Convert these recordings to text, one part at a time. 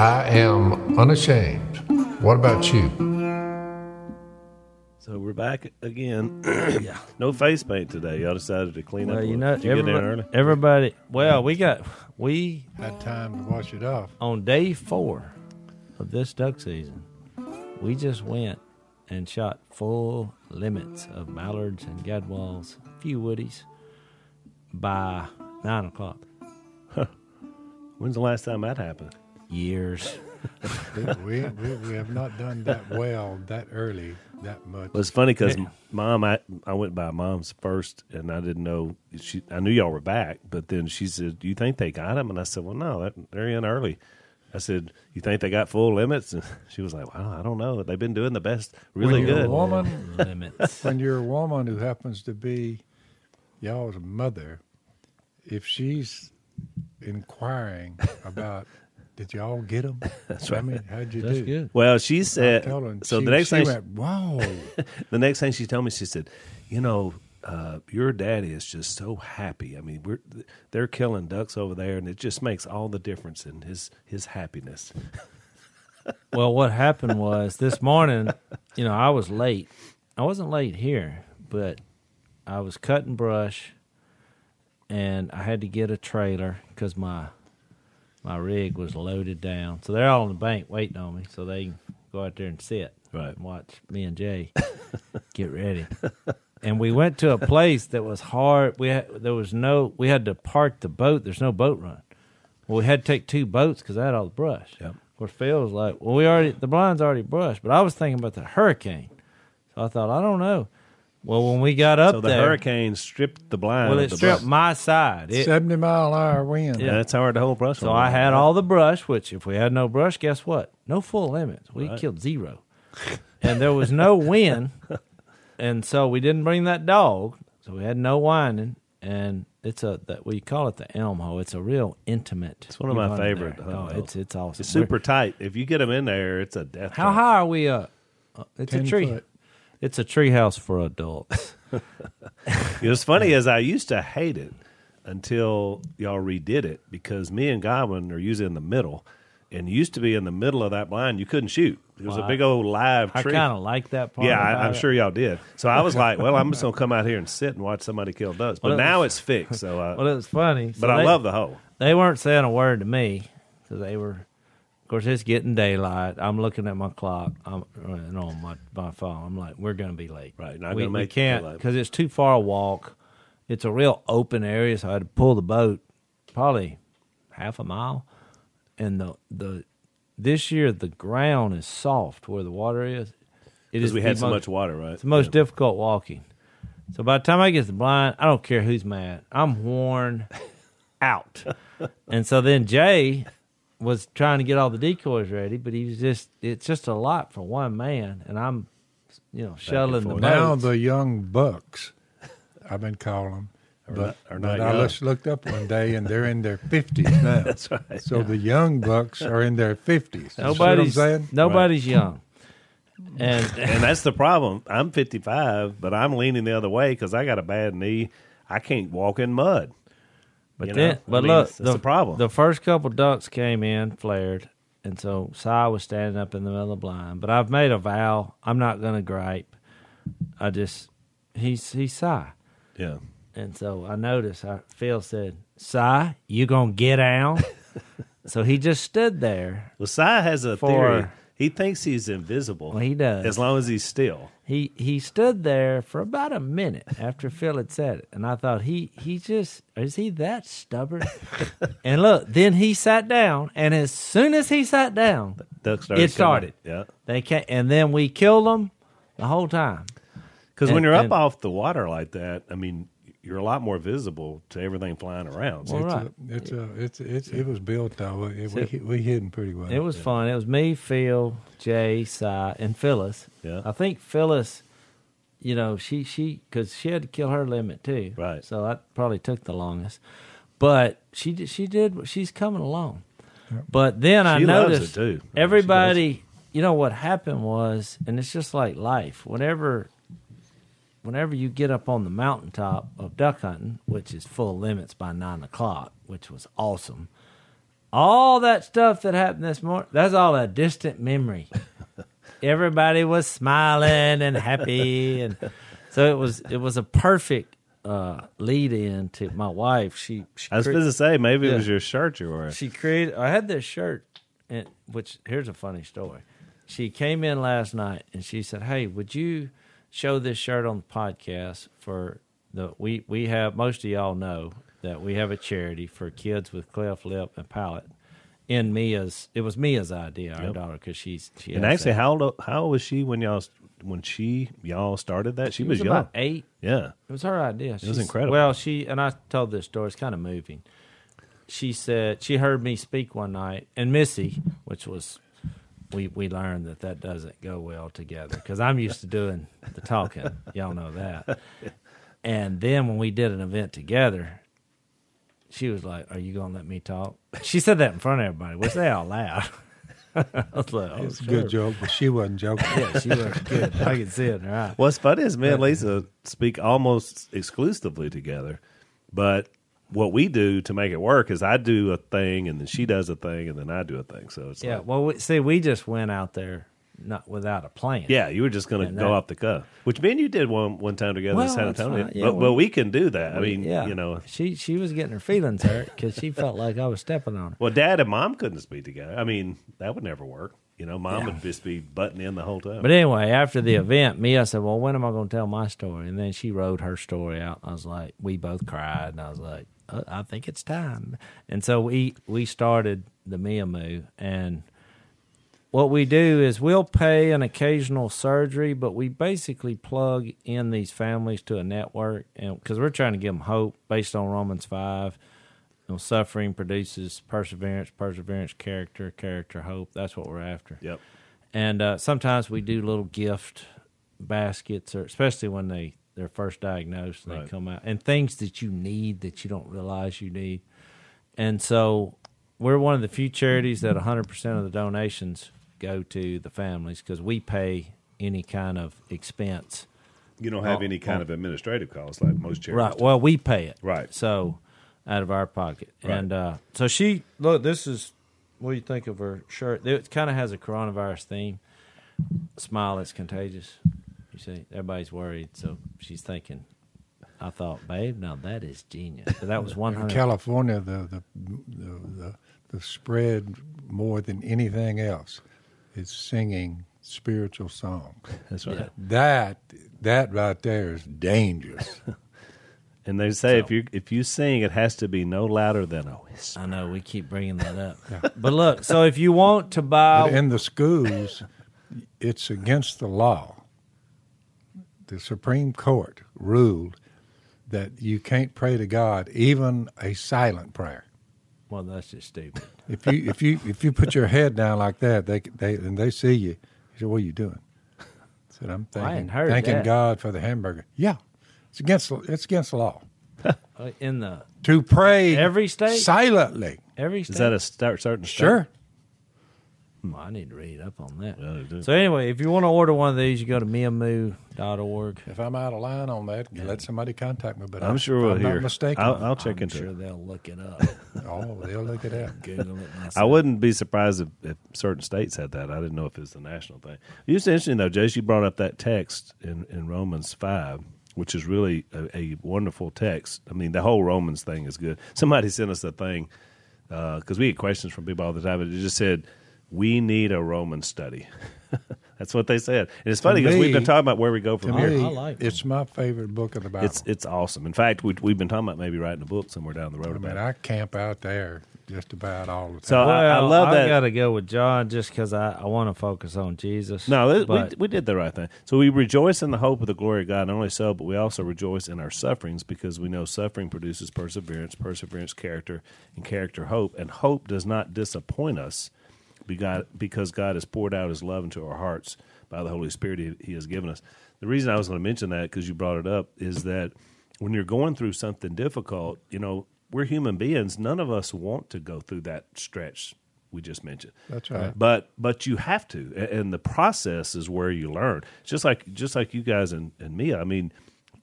I am unashamed. What about you? So we're back again. yeah. No face paint today. Y'all decided to clean Well, up. a you little. know, Did you get in everybody, early? everybody. Well, we got we Had time to wash it off. on day four of this duck season. We just went and shot full limits of mallards and gadwalls, a few woodies, by nine o'clock. When's the last time that happened? Years. We, we, we, we have not done that well that early that much. Well, it's funny because mom, I, I went by mom's first, and I didn't know she. I knew y'all were back, but then she said, "Do you think they got them?" And I said, "Well, no, that, they're in early." I said, "You think they got full limits?" And she was like, "Well, I don't know. They've been doing the best, really When you're a good." woman, limits. when you're a woman who happens to be y'all's mother, if she's inquiring about, did y'all get them? That's I mean, how'd you That's do? good. Well, she said. Tell her. So she, the next she thing, she- went, wow. the next thing she told me, she said, "You know, uh, your daddy is just so happy. I mean, we're they're killing ducks over there, and it just makes all the difference in his his happiness." Well, what happened was this morning, you know, I was late. I wasn't late here, but I was cutting brush, and I had to get a trailer because my my rig was loaded down. So they're all in the bank waiting on me, so they can go out there and sit Right. and watch me and Jay get ready. And we went to a place that was hard. We had, there was no. We had to park the boat. There's no boat run. Well, we had to take two boats because I had all the brush. Yep. Of course, Phil was like, "Well, we already the blind's already brushed," but I was thinking about the hurricane, so I thought, I don't know. Well, when we got up So the there, hurricane stripped the blind. well, of it the stripped boat. my side. It, 70 mile an hour wind. Yeah, that's how hard to hold brush. so on. I had all the brush. Which, if we had no brush, guess what? No full limits. We Right. killed zero, and there was no wind, and so we didn't bring that dog. So we had no whining, and it's a that we call it the elm hole. It's a real intimate. It's one of my favorite there. Oh, holes. it's it's awesome. It's super tight. If you get them in there, it's a death. How trap. high are we up? Uh, It's 10 a tree. foot. It's a treehouse for adults. It was funny as I used to hate it until y'all redid it because me and Godwin are usually in the middle, and used to be in the middle of that blind. You couldn't shoot. It was Well, a big old live tree. I kind of like that part. yeah, I, I'm it. sure y'all did. So I was like, well, I'm just gonna come out here and sit and watch somebody kill ducks. But Well, it now was- it's fixed. So, uh, Well, it was funny. So but I they- love the hole. They weren't saying a word to me because they were. Of course, it's getting daylight. I'm looking at my clock. I'm and on my my phone. I'm like, we're going to be late. Right, not we, we make can't because it's too far a walk. It's a real open area, so I had to pull the boat probably half a mile. And the the this year the ground is soft where the water is. It is. We had so most- much water, right? It's the most difficult walking. So by the time I get to the blind, I don't care who's mad. I'm worn out. and so then Jay was trying to get all the decoys ready, but he was just it's just a lot for one man and I'm you know, shuttling the forth. Now the young bucks, I've been calling them, Are but, not- are but I young. just looked up one day and they're in their fifties now. That's right. So the young bucks are in their fifties. nobody's what I'm saying? nobody's young. And and that's the problem. I'm 55, but I'm leaning the other way because I got a bad knee. I can't walk in mud. But You then, know? I but mean, look, the problem. The first couple ducks came in, flared, and so Si was standing up in the middle of the blind. But I've made a vow: I'm not going to gripe. I just he's he's Si, Yeah. and so I noticed. I, Phil said, "Si, you gonna get out?" so he just stood there. Well, Si has a For- theory. He thinks he's invisible. Well, he does. As long as he's still. He he stood there for about a minute after Phil had said it, and I thought he he just is he that stubborn? and look, then he sat down, and as soon as he sat down, Duck started. It started. coming. Yeah. they came, and then we killed them the whole time. Because when you're up and- off the water like that, I mean, you're a lot more visible to everything flying around. So Well, It's right. a, it's a, it's it's it was built though. It, we we hid 'em pretty well. It was fun. It was me, Phil, Jay, Si, and Phyllis. Yeah. I think Phyllis, you know, she she because she had to kill her limit too. Right. So that probably took the longest, but she did. She did. She's coming along. But then I She loves noticed it, too. Everybody. You know what happened was, and it's just like life. Whenever, whenever you get up on the mountaintop of duck hunting, which is full limits by nine o'clock, which was awesome all that stuff that happened this morning, that's all a distant memory. Everybody was smiling and happy, and so it was. It was a perfect uh, lead in to my wife. She, she I was cre- supposed to say maybe it was your shirt you were wearing. she created. I had this shirt, and which here's a funny story. She came in last night and she said, "Hey, would you show this shirt on the podcast for the we we have most of y'all know that we have a charity for kids with cleft lip and palate." In Mia's, it was Mia's idea, our Yep. daughter, because she's she And actually, that. how old how old was she when y'all when she y'all started that? She, She was, was young. about eight. Yeah, It was her idea. It was incredible. Well, she and I told this story. It's kind of moving. She said she heard me speak one night, and Missy, which was we we learned that that doesn't go well together because I'm used to doing the talking. Y'all know that. And then when we did an event together, she was like, "Are you gonna let me talk?" She said that in front of everybody. We say all loud. I was like, "Oh, It's a sure." good joke, but she wasn't joking. Yeah, she was good. I could see it in her eye. What's funny is me and Lisa speak almost exclusively together, but what we do to make it work is I do a thing and then she does a thing and then I do a thing. So it's Yeah, like, well, we, see, we just went out there not without a plan. yeah, you were just going to go that- off the cuff, which me and you did one one time together Well, in San Antonio. Yeah, but, well- but we can do that. I mean, yeah, you know, she she was getting her feelings hurt because she felt like I was stepping on her. well, Dad and Mom couldn't speak together. I mean, that would never work. You know, Mom Yeah. would just be butting in the whole time. But anyway, after the event, Mia said, "Well, when am I going to tell my story?" And then she wrote her story out. I was like, we both cried, and I was like, uh, "I think it's time." And so we we started the Mia Moo, and what we do is we'll pay an occasional surgery, but we basically plug in these families to a network, and because we're trying to give them hope based on Romans five. You know, suffering produces perseverance, perseverance, character, character, hope. That's what we're after. yep. And uh, sometimes we do little gift baskets, or especially when they they're first diagnosed and Right. they come out, and things that you need that you don't realize you need. And so we're one of the few charities that 100% of the donations go to the families because we pay any kind of expense. You don't have Oh, any kind oh. of administrative costs like most charities. Right. do. Well, we pay it. Right. So out of our pocket. Right. And uh, so she look. This is what do you think of her shirt? It kind of has a coronavirus theme. Smile that's contagious. You see, everybody's worried, so she's thinking. I thought, babe, now that is genius. But that was one In hundred. California, the the, the the the spread more than anything else is singing spiritual songs. That's right. That that right there is dangerous. And they say if you if you sing, it has to be no louder than a whisper. I know we keep bringing that up, but look. So if you want to buy, But in the schools, it's against the law. The Supreme Court ruled that you can't pray to God, even a silent prayer. well, that's just stupid. If you if you if you put your head down like that, they they and they see you. You say, "What are you doing?" I said, "I'm thanking, hadn't heard thanking that. God for the hamburger." Yeah, it's against the- it's against the law In the to pray Every state? silently. every state Is that a start certain state? Sure, Hmm. Well, I need to read up on that. Well, they do. So anyway, if you want to order one of these, you go to miamoo.org. if I'm out of line on that, let somebody contact me. But I'm I- sure we'll I'm hear. Not mistaken. I'll, I'll check I'm into sure it. they'll look it up. oh, they'll look it up. Google it. Myself. I wouldn't be surprised if, if certain states had that. I didn't know if it's a national thing. It's interesting though, Jase. You brought up that text in, in Romans five, which is really a, a wonderful text. I mean, the whole Romans thing is good. Somebody sent us a thing uh, because we get questions from people all the time, and it just said we need a Roman study. That's what they said, and it's funny because we've been talking about where we go from here. me, I like them. it's my favorite book of the Bible. It's it's awesome. In fact, we, we've been talking about maybe writing a book somewhere down the road I about mean, it. I camp out there just about all the time. So I- Well, love that- I got to go with John just because I, I want to focus on Jesus. No, it, but we, we did the right thing. So we rejoice in the hope of the glory of God. Not only so, but we also rejoice in our sufferings because we know suffering produces perseverance, perseverance, character, and character, hope. And hope does not disappoint us be God- because God has poured out his love into our hearts by the Holy Spirit he, has given us. The reason I was going to mention that, because you brought it up, is that when you're going through something difficult, you know, we're human beings. None of us want to go through that stretch we just mentioned. That's uh, right. But but you have to, and the process is where you learn. Just like just like you guys and, and me. I mean,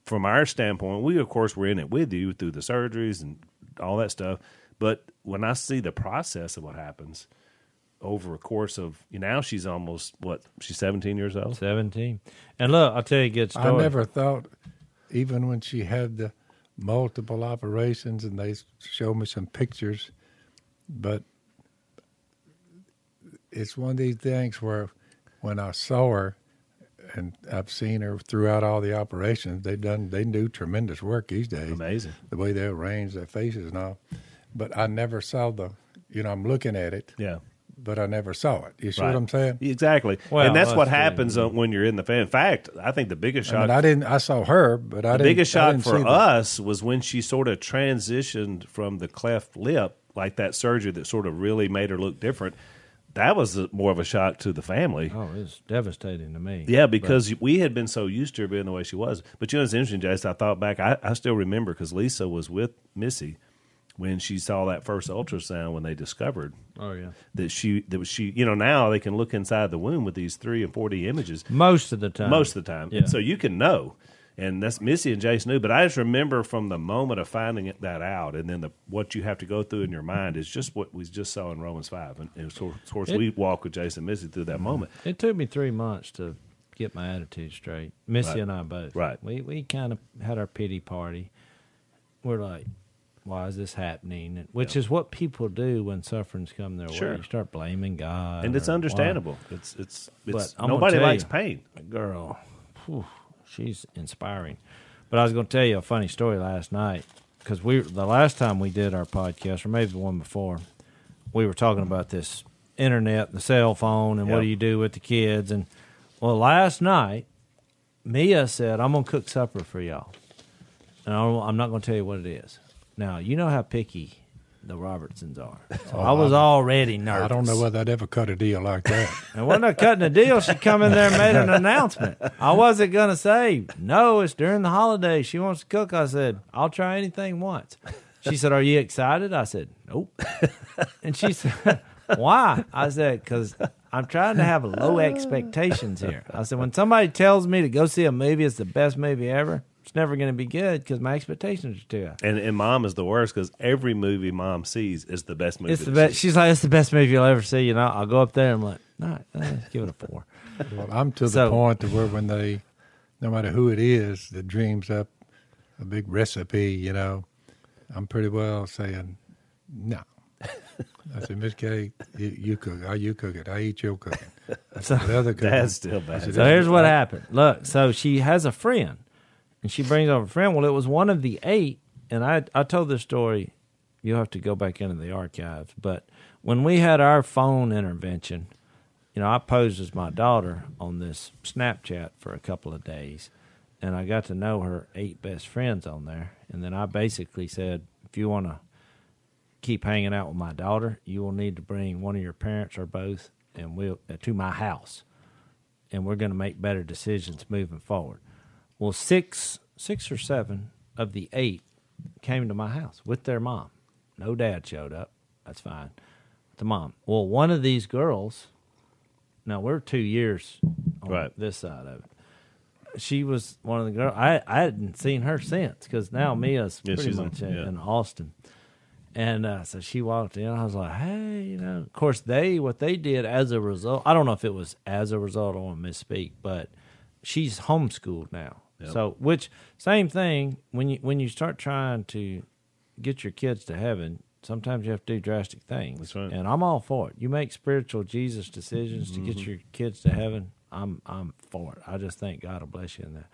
from our standpoint, we of course were in it with you through the surgeries and all that stuff. But when I see the process of what happens over a course of you know, now she's almost what she's 17 years old. Seventeen. And look, I'll tell you a good story. I never thought, even when she had the multiple operations, and they showed me some pictures, but it's one of these things where when I saw her, and I've seen her throughout all the operations, they've done they do tremendous work these days. Amazing. the way they arrange their faces and all. But I never saw the, you know, I'm looking at it, Yeah. But I never saw it. You see Right. what I'm saying? Exactly. Well, and that's what happens uh, when you're in the fan. In fact, I think the biggest I mean, I didn't. I saw her, but I the didn't. biggest I shock for see the- us was when she sort of transitioned from the cleft lip, like that surgery that sort of really made her look different. That was more of a shock to the family. Oh, it's devastating to me. Yeah, because we had been so used to her being the way she was. But you know, it's interesting, Jason. I thought back. I, I still remember because Lisa was with Missy when she saw that first ultrasound when they discovered Oh yeah. that she that was she. You know, now they can look inside the womb with these three and four D images Most of the time. most of the time. Yeah. So you can know. And that's Missy and Jase knew, but I just remember from the moment of finding that out, and then the, what you have to go through in your mind is just what we just saw in Romans five, and, and of course It- we walk with Jason and Missy through that mm-hmm. moment. It took me three months to get my attitude straight. Missy Right. and I both. Right. We we kind of had our pity party. We're like, why is this happening? Which is what people do when sufferings come their Sure. way. You start blaming God, and it's or why. understandable. It's it's it's But nobody likes you- pain. girl, whew, she's inspiring. But I was going to tell you a funny story last night because we the last time we did our podcast, or maybe the one before, we were talking about this internet, the cell phone, and what do you do with the kids? And well, last night, Mia said, "I'm going to cook supper for y'all," and I'm not going to tell you what it is. Now, you know how picky the Robertsons are. So oh, I was already nervous. I don't know whether I'd ever cut a deal like that. And wasn't I cutting a deal? She come in there and made an announcement. I wasn't gonna say no. It's during the holiday. She wants to cook. I said I'll try anything once. She said, "Are you excited?" I said, "Nope." And she said, "Why?" I said, "Because I'm trying to have low expectations here." I said, "When somebody tells me to go see a movie, it's the best movie ever. It's never going to be good because my expectations are too high." And and mom is the worst because every movie mom sees is the best movie. It's the best. She's like, "It's the best movie you'll ever see." You know, I'll go up there and I'm like, "No, eh, give it a four. Well, I'm to the So- point to where when they, no matter who it is that dreams up a big recipe, you know, I'm pretty well saying no. I said, Miss Kay, you, you cook. I you cook it. I eat your cooking. I said, the other cooking. That's still bad. So here's what happened. Look, so she has a friend, and she brings over a friend. Well, it was one of the eight, and I I told this story. You'll have to go back into the archives. But when we had our phone intervention, you know, I posed as my daughter on this Snapchat for a couple of days, and I got to know her eight best friends on there. And then I basically said, if you want to keep hanging out with my daughter, you will need to bring one of your parents or both, and we'll to my house and we're going to make better decisions moving forward. Well, six, six or seven of the eight came to my house with their mom. No dad showed up. That's fine. The mom. Well, one of these girls. Now we're two years on Right. this side of it. She was one of the girls. I I hadn't seen her since because now Mia's Yeah, pretty much in, yeah. in Austin. And uh, so she walked in. I was like, "Hey, you know." Of course, they what they did as a result. I don't know if it was as a result. I want to misspeak, but she's homeschooled now. Yep. So, which same thing when you when you start trying to get your kids to heaven, sometimes you have to do drastic things. That's right. And I'm all for it. You make spiritual Jesus decisions to Mm-hmm. get your kids to heaven. I'm I'm for it. I just think God will bless you in that.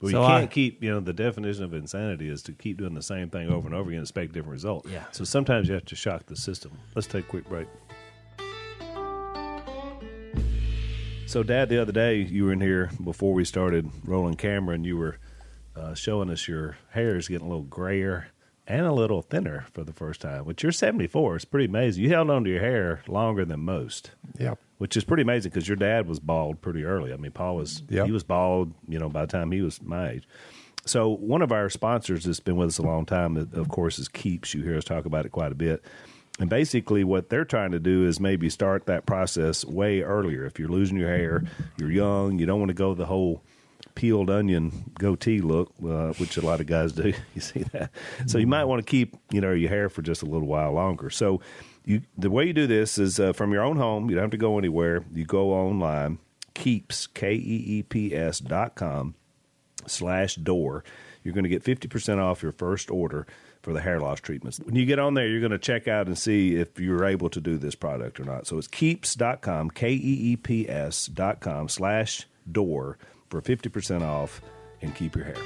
Well, So you can't I- keep, you know, the definition of insanity is to keep doing the same thing over and over again and expect different results. Yeah. So sometimes you have to shock the system. Let's take a quick break. So, Dad, the other day you were in here before we started rolling camera, and you were uh, showing us your hair is getting a little grayer and a little thinner for the first time. Which you're 74, it's pretty amazing. You held on to your hair longer than most Yep. which is pretty amazing because your dad was bald pretty early. I mean, Paul was Yep. he was bald, you know, by the time he was my age. So one of our sponsors that's been with us a long time, of course, is Keeps. You hear us talk about it quite a bit. And basically, what they're trying to do is maybe start that process way earlier. If you're losing your hair, you're young, you don't want to go the whole peeled onion goatee look, uh, which a lot of guys do. You see that? So you might want to keep you know your hair for just a little while longer. So you the way you do this is uh, from your own home. You don't have to go anywhere. You go online. Keeps k e e p s dot com slash door. You're going to get fifty percent off your first order for the hair loss treatments. When you get on there, you're going to check out and see if you're able to do this product or not. So it's keeps.com, K E E P S.com slash door for 50% off and keep your hair.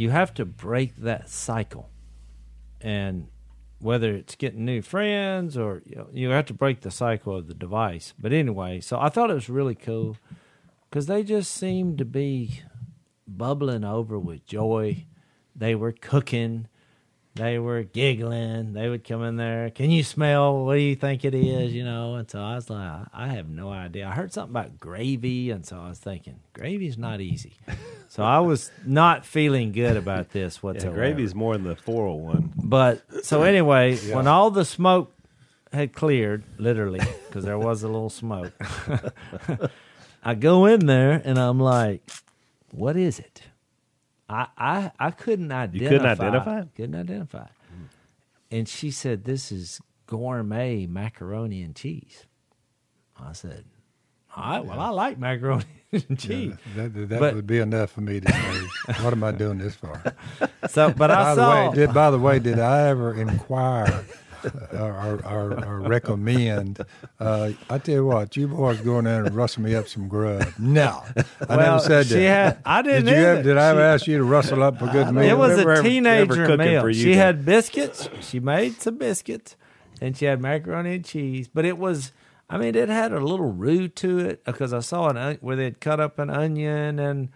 you have to break that cycle and whether it's getting new friends or you, know, you have to break the cycle of the device but anyway so i thought it was really cool because they just seem to be bubbling over with joy. They were cooking. They were giggling. They would come in there can you smell? What do you think it is? You know and so i was like i have no idea. I heard something about gravy and so i was thinking gravy's not easy. So i was not feeling good about this Yeah, whatsoever. gravy's more than the 401. but so anyway, when all the smoke had cleared, literally, because there was a little smoke, I go in there and I'm like, "What is it?" I I I couldn't identify. couldn't identify? Couldn't identify. Hmm. And she said, "This is gourmet macaroni and cheese." I said, "All right, well, I like macaroni and cheese." That, that, that But- would be enough for me to say, what am I doing this for? So, but I by the saw. way, did by the way, did I ever inquire or, or, or recommend? Uh, I tell you what, you boys go in there and rustle me up some grub. No, I well, never said she that. had. I didn't. did you ever, either. did I ever She- ask you to rustle up a good meal? It was Never a teenager never cooking meal. for you She guys. had biscuits. She made some biscuits, and she had macaroni and cheese. But it was, I mean, it had a little roux to it because I saw an where they'd cut up an onion and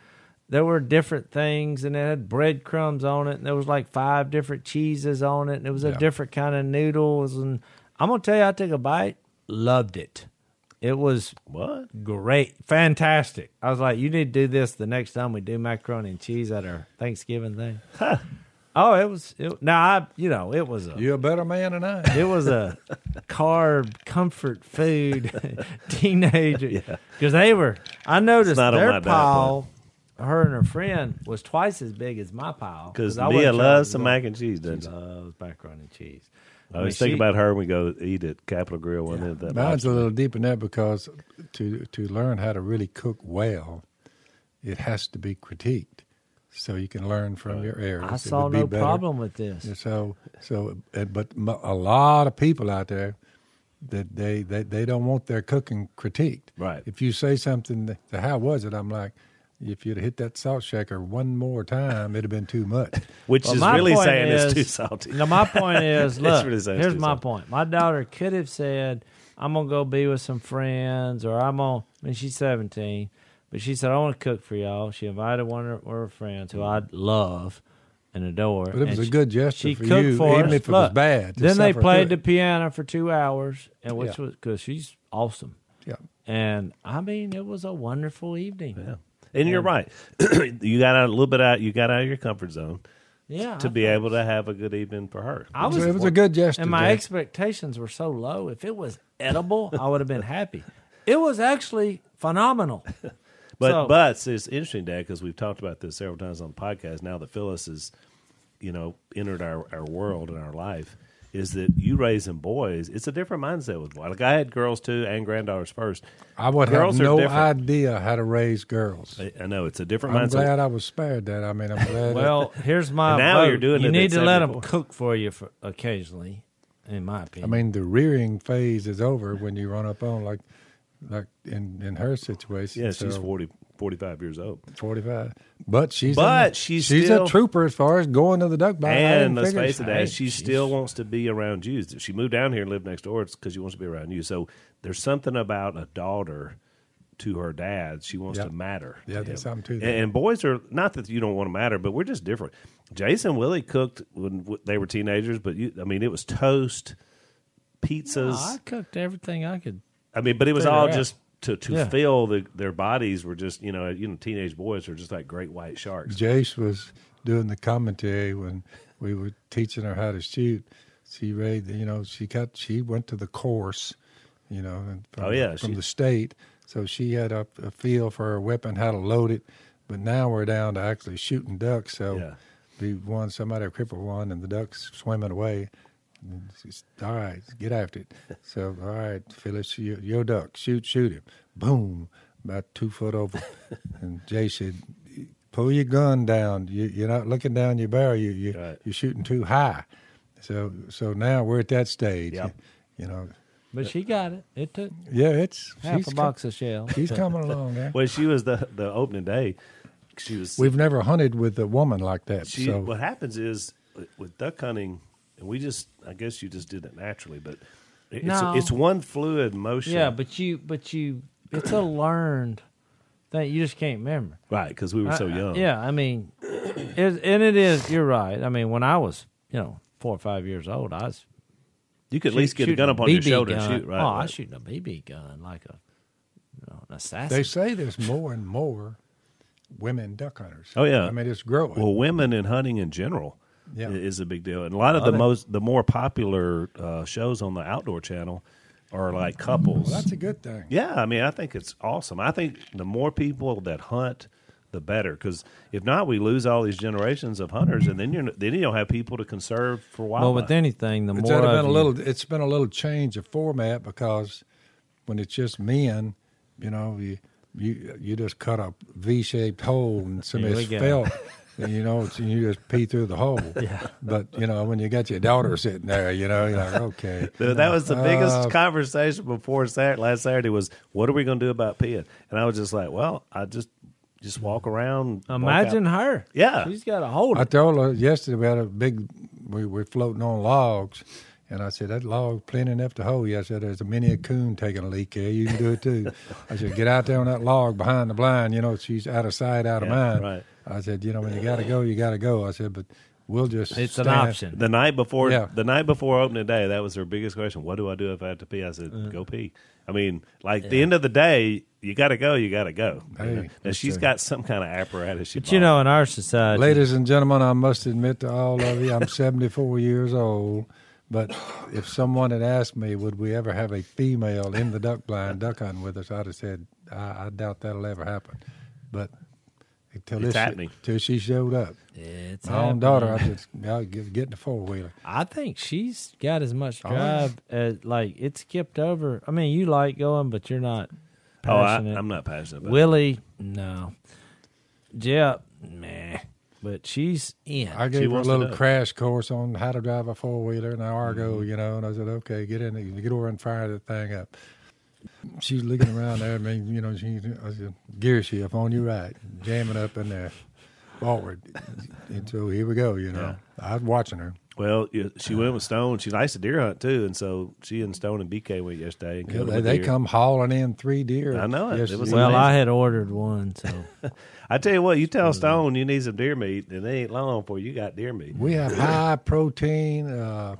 there were different things, and it had breadcrumbs on it, and there was like five different cheeses on it, and it was a Yeah. different kind of noodles. And I'm gonna tell you, I took a bite, loved it. It was What? great, fantastic. I was like, you need to do this the next time we do macaroni and cheese at our Thanksgiving thing. oh, it was. It, now I, you know, it was a. You're a better man than I. It was a carb comfort food teenager because they were. I noticed not on my their pile, her and her friend was twice as big as my pile. Because I Mia wasn't loves some mac and cheese, She doesn't she? loves macaroni and cheese. I always think about her when we go eat at Capital Grille. One of that Mine's lobster. a little deeper in that because to to learn how to really cook well, it has to be critiqued, so you can learn from your errors. I It saw would be no problem with this. And so so, uh, but a lot of people out there that they, they they don't want their cooking critiqued. Right. If you say something, that, how was it?" I'm like. If you'd hit that salt shaker one more time, it'd have been too much. Which Well, is really saying is- it's too salty. No, my point is, look, really here's my salty. point. My daughter could have said, "I'm gonna go be with some friends," or "I'm gonna." I mean, she's 17, but she said, "I want to cook for y'all." She invited one of her, her friends who I love and adore. But it was and a good gesture she for cooked you, for even us. if it was Look, bad. Then they played the piano for two hours, and which Yeah. was because she's awesome. Yeah. And I mean, it was a wonderful evening. Yeah. And you're right. you got out a little bit out. You got out of your comfort zone Yeah, to I be thought- able to have a good evening for her. I was, it was a good gesture. and my Jack. expectations were so low. If it was edible, I would have been happy. It was actually phenomenal. But So- but it's, it's interesting, Dad, because we've talked about this several times on the podcast. Now that Phyllis has, you know, entered our, our world and our life, is that you raising boys? It's a different mindset with boys. Like I had girls too, and granddaughters first. I would Girls have no idea how to raise girls. I, I know it's a different mindset. I'm mindset. glad I was spared that. I mean, I'm glad. Well, here's my And now vote. you're doing You it need to let them cook for you for occasionally, in my opinion, I mean, the rearing phase is over when you run up on like, like in in her situation. yeah, she's so 40, 45 years old. 45. But she's But a, she's she's still- a trooper as far as going to the duck boat. I And didn't let's figure face it, she- Dad, she still wants to be around you. If she moved down here and lived next door, it's because she wants to be around you. So there's something about a daughter to her dad. She wants Yeah. to matter. Yeah, to there's him. something to that. And, and boys are not that you don't want to matter, but we're just different. Jason Willie cooked when they were teenagers, but you, I mean, it was toast, pizzas. I cooked everything I could. I mean, but it was all just to to Yeah. fill the, their bodies were just you know you know teenage boys are just like great white sharks. Jase was doing the commentary when we were teaching her how to shoot. She read, you know, she got she went to the course, you know, and from, Oh, yeah, from she- the state so she had a, a feel for her weapon, how to load it. But now we're down to actually shooting ducks. So Yeah. we won somebody a cripple one, and the ducks swimming away. And she's, all right, get after it. So all right, Phyllis, your, your duck, shoot, shoot him. Boom, about two foot over. and Jay said, pull your gun down. You, you're not looking down your barrel. You, you Right. you're shooting too high. So so now we're at that stage. Yep. You know, But she got it. It took yeah, it's half she's a com- box of shells. she's coming along there. Well, she was the the opening day. She was. We've never hunted with a woman like that. she, so what happens is with- with duck hunting, and we just, I guess you just did it naturally, but it's No. it's one fluid motion. Yeah, but you, but you, it's a learned thing. You just can't remember. right because we were so I- I- young. yeah, I mean, it, and it is. You're right. I mean, when I was, you know, four or five years old, I was you could at least get a gun up on your shoulder gun. and shoot. Right. Oh, I right. was shooting a BB gun like a, you know, an assassin. they say there's more and more women duck hunters. Oh, yeah. I mean it's growing. Well, women in hunting in general Yeah. is a big deal, and a lot of the it. most the more popular uh, shows on the Outdoor Channel are like couples. well, that's a good thing. Yeah, I mean, I think it's awesome. I think the more people that hunt, the better. Because if not, we lose all these generations of hunters, and then you're then you don't have people to conserve for well, with anything, the It's more been of a you- little. It's been a little change of format because when it's just men, you know, you you you just cut a V-shaped hole and Here somebody's we go. felt. and, You know, it's, you just pee through the hole. Yeah. But you know, when you got your daughter sitting there, you know, you're like, okay. Th- that was the biggest Uh, conversation before Saturday, last Saturday was what are we going to do about peeing? And I was just like, well, I just just walk around. Imagine out. her. Yeah. she's got a hold. Of it. I told her yesterday we had a big. We were floating on logs, and I said that log plenty enough to hold you. I said there's a mini a coon taking a leak here. You can do it too. I said get out there on that log behind the blind. You know she's out of sight, out of Yeah, mind. right. I said you know when you got to go, you got to go. I said but we'll just. it's an option. The night before, Yeah. the night before opening day, that was her biggest question. What do I do if I have to pee? I said, Uh. go pee. I mean, like the end of the day, you got to go. You got to go. Hey, You know? Now she's true. got some kind of apparatus. She But you know, in our society, Ladies and gentlemen, I must admit to all of you, I'm 74 years old. But if someone had asked me, would we ever have a female in the duck blind duck hunting with us, I'd have said, I, I doubt that'll ever happen. But until It's this, happening. till she showed up, it's my own daughter, I just I'll get, get in the four wheeler. I think she's got as much Oh, drive as like it skipped over. I mean, you like going, but you're not Passionate. oh, I, passionate. I'm not passionate about it. Willie, no. Jep, nah. But she's in. I gave her a little crash course on how to drive a four wheeler and an Argo, Mm-hmm. you know, and I said, okay, get in, get over and fire that thing up. She's looking around there. I mean, you know, she I said, gear shift on your right, jamming up in there, forward. And so here we go. You know, I was watching her. Well, yeah, she went with Stone. She likes to deer hunt too, and so she and Stone and BK went yesterday. And Yeah, they, they come hauling in three deer. I know it. It was well, amazing. I had ordered one, so I tell you what, you tell Stone you need some deer meat, and it ain't long before you got deer meat. We have high protein. Uh,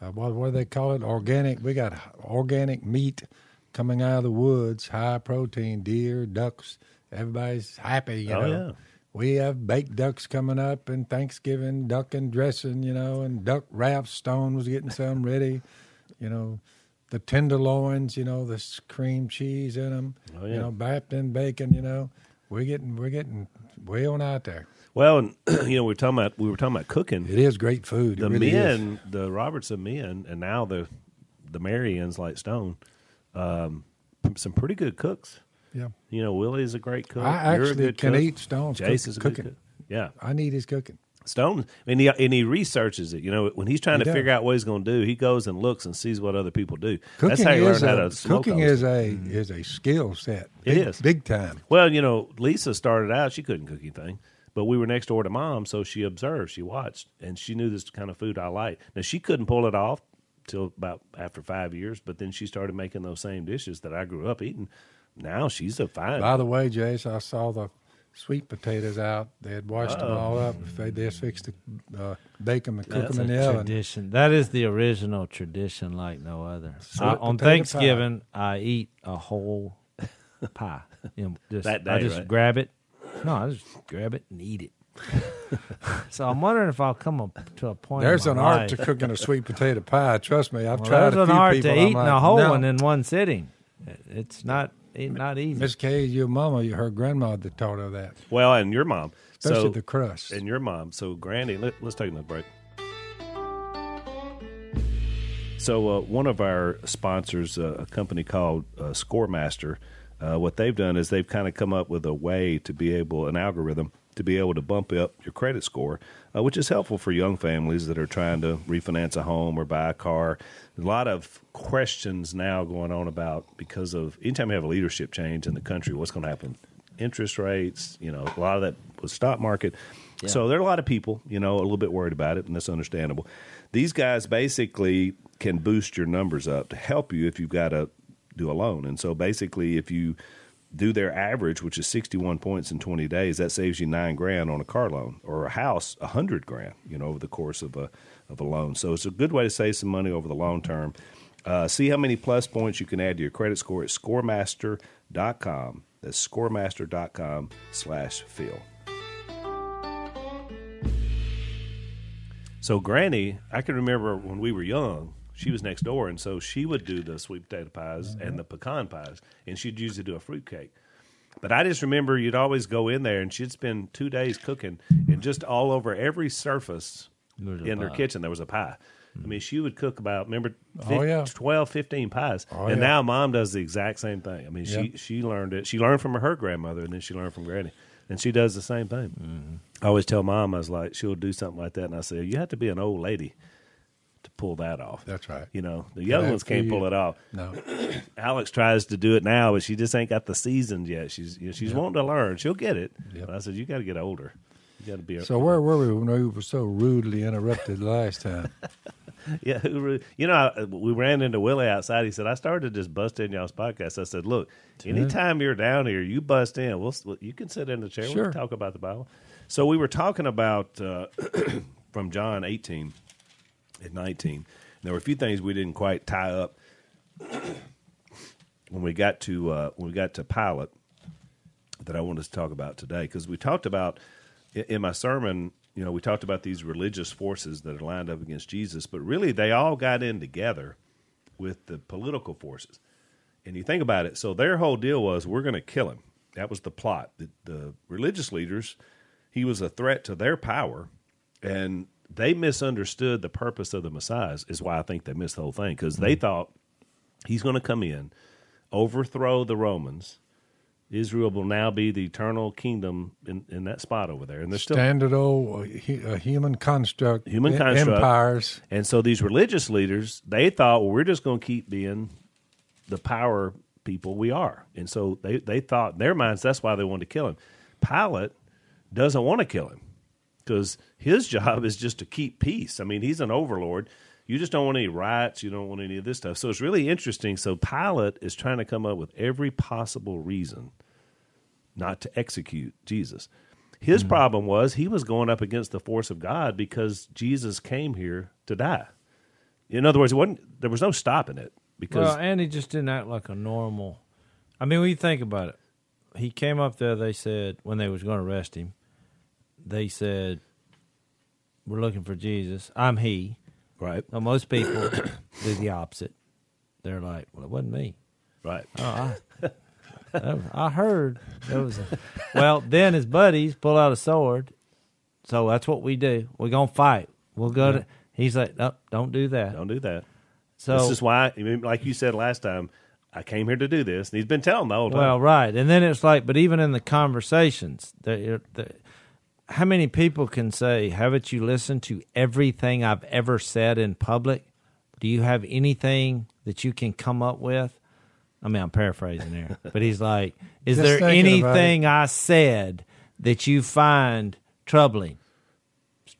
uh, what, what do they call it? Organic. We got organic meat coming out of the woods. High protein deer, ducks. Everybody's happy. You Oh, know. yeah. We have baked ducks coming up and Thanksgiving duck and dressing. You know, and duck wraps. Stone was getting some ready. You know. The tenderloins, you know, the cream cheese in them, Oh, you know, bapped in bacon, you know, we're getting we're getting way on out there. Well, and, you know, we were talking about we were talking about cooking. It is great food. the really is. men, the Robertson men, and now the the Marians like Stone, um, some pretty good cooks. Yeah. You know, Willie's a great cook. I You're a actually good can cook. eat Stone's a good cooking. cook. Yeah, I need his cooking. Stone, and he and he researches it. You know, when he's trying He to does. figure out what he's going to do, he goes and looks and sees what other people do. Cooking That's how you learn is how a, to smoke. cooking is a mm-hmm. is a skill set. It Big, is. big time. Well, you know, Lisa started out; she couldn't cook anything, but we were next door to mom, so she observed, she watched, and she knew this kind of food I like. Now she couldn't pull it off till about after five years, but then she started making those same dishes that I grew up eating. Now she's a fine. By the way, Jase, I saw the sweet potatoes out. They had washed them Uh-oh. all up. They just fixed to uh, bake them and cook that's them a in the oven. tradition. That is the original tradition, like no other. I- on potato Thanksgiving, I eat a whole pie. You know, just, That I just right? grab it. No, I just grab it and eat it. so I'm wondering if I'll come up to a point. There's in an my art to cooking a sweet potato pie. Trust me, I've Well, tried there's a an few art people. to I'm eating like, a whole no. one in one sitting. It's not it's not easy. Miss Kay, your mama, her grandma that taught her that, Well, and your mom. especially so, the crust. and your mom. So, Granny, let, us take another break. So, uh, one of our sponsors, uh, a company called uh, Scoremaster, uh, what they've done is they've kind of come up with a way to be able, an algorithm to be able to bump up your credit score, uh, which is helpful for young families that are trying to refinance a home or buy a car. A lot of questions now going on about because of anytime you have a leadership change in the country, what's going to happen? Interest rates, you know, a lot of that was stock market. So there are a lot of people, you know, a little bit worried about it, and that's understandable. These guys basically can boost your numbers up to help you if you've got to do a loan. And so basically, if you do their average, which is 61 points in 20 days, that saves you nine grand on a car loan or a house, a hundred grand, you know, over the course of a, of a loan. So it's a good way to save some money over the long term. Uh, see how many plus points you can add to your credit score at scoremaster.com. That's scoremaster.com slash Phil. So Granny, I can remember when we were young, she was next door, and so she would do the sweet potato pies and the pecan pies, and she'd usually do a fruit cake. But I just remember you'd always go in there, and she'd spend two days cooking, and just all over every surface in her kitchen there was a pie. I mean, she would cook about remember Oh, yeah. 12, 15 pies, Oh, and yeah. now mom does the exact same thing. I mean, she Yeah. she learned it. She learned from her grandmother, and then she learned from Granny, and she does the same thing. Mm-hmm. I always tell mom, I was like, she'll do something like that, and I say, you have to be an old lady pull that off. That's right. You know, the young ones can't pull it off. No, Alex tries to do it now, but she just ain't got the seasons yet. She's you know, she's wanting to learn. She'll get it. Yep. But I said, you got to get older. You got to be. A, so where were we when we were so rudely interrupted last time? Yeah, who you know, I, we ran into Willie outside. He said, "I started to just bust in y'all's podcast." I said, "Look, anytime you're down here, you bust in. We'll you can sit in the chair. Sure. We'll talk about the Bible." So we were talking about uh, from John 18 and 19. There were a few things we didn't quite tie up when we got to uh, when we got to Pilate that I wanted to talk about today because we talked about in, in my sermon. You know, we talked about these religious forces that are lined up against Jesus, but really they all got in together with the political forces. And you think about it, so their whole deal was we're going to kill him. That was the plot. The, the religious leaders, he was a threat to their power, and they misunderstood the purpose of the Messiah. Is why I think they missed the whole thing because they thought he's going to come in, overthrow the Romans. Israel will now be the eternal kingdom in, in that spot over there, and they're still Standard old uh, uh, human construct, Human construct. empires. And so these religious leaders, they thought, well, we're just going to keep being the power people we are. And so they, they thought in their minds that's why they wanted to kill him. Pilate doesn't want to kill him because his job is just to keep peace. I mean, he's an overlord. You just don't want any riots. You don't want any of this stuff. So it's really interesting. So Pilate is trying to come up with every possible reason not to execute Jesus. His mm-hmm. problem was he was going up against the force of God because Jesus came here to die. In other words, it wasn't, there was no stopping it because Well, and he just didn't act like a normal. I mean, when you think about it, he came up there. They said when they was going to arrest him, they said, "We're looking for Jesus. I'm he." right, Now, most people do the opposite. They're like, "Well, it wasn't me." right, Oh, I, I heard there was. A, well, then his buddies pull out a sword. So that's what we do. We're gonna fight. We'll go to. He's like, no, don't do that. don't do that. So this is why, like you said last time, I came here to do this, and he's been telling the whole time. Well, right, and then it's like, but even in the conversations, the, the, how many people can say, "Haven't you listened to everything I've ever said in public? Do you have anything that you can come up with?" I mean, I'm paraphrasing there, but he's like, "Is Just there anything I said that you find troubling?"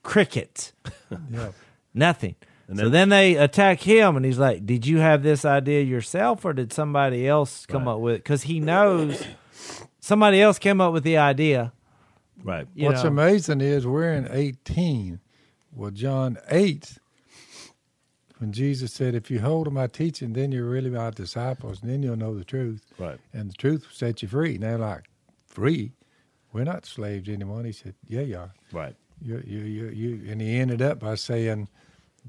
Crickets. Yeah. Nothing. And so then- then they attack him, and he's like, "Did you have this idea yourself, or did somebody else come Right. up with it?" Because he knows somebody else came up with the idea. Right. You What's know. amazing is we're in 18. Well, John 8, when Jesus said, If you hold to my teaching, then you're really my disciples, and then you'll know the truth. Right. And the truth will set you free. And they're like, Free? We're not slaves anymore. And he said, Yeah, you are. Right. You, you, you, you. And he ended up by saying,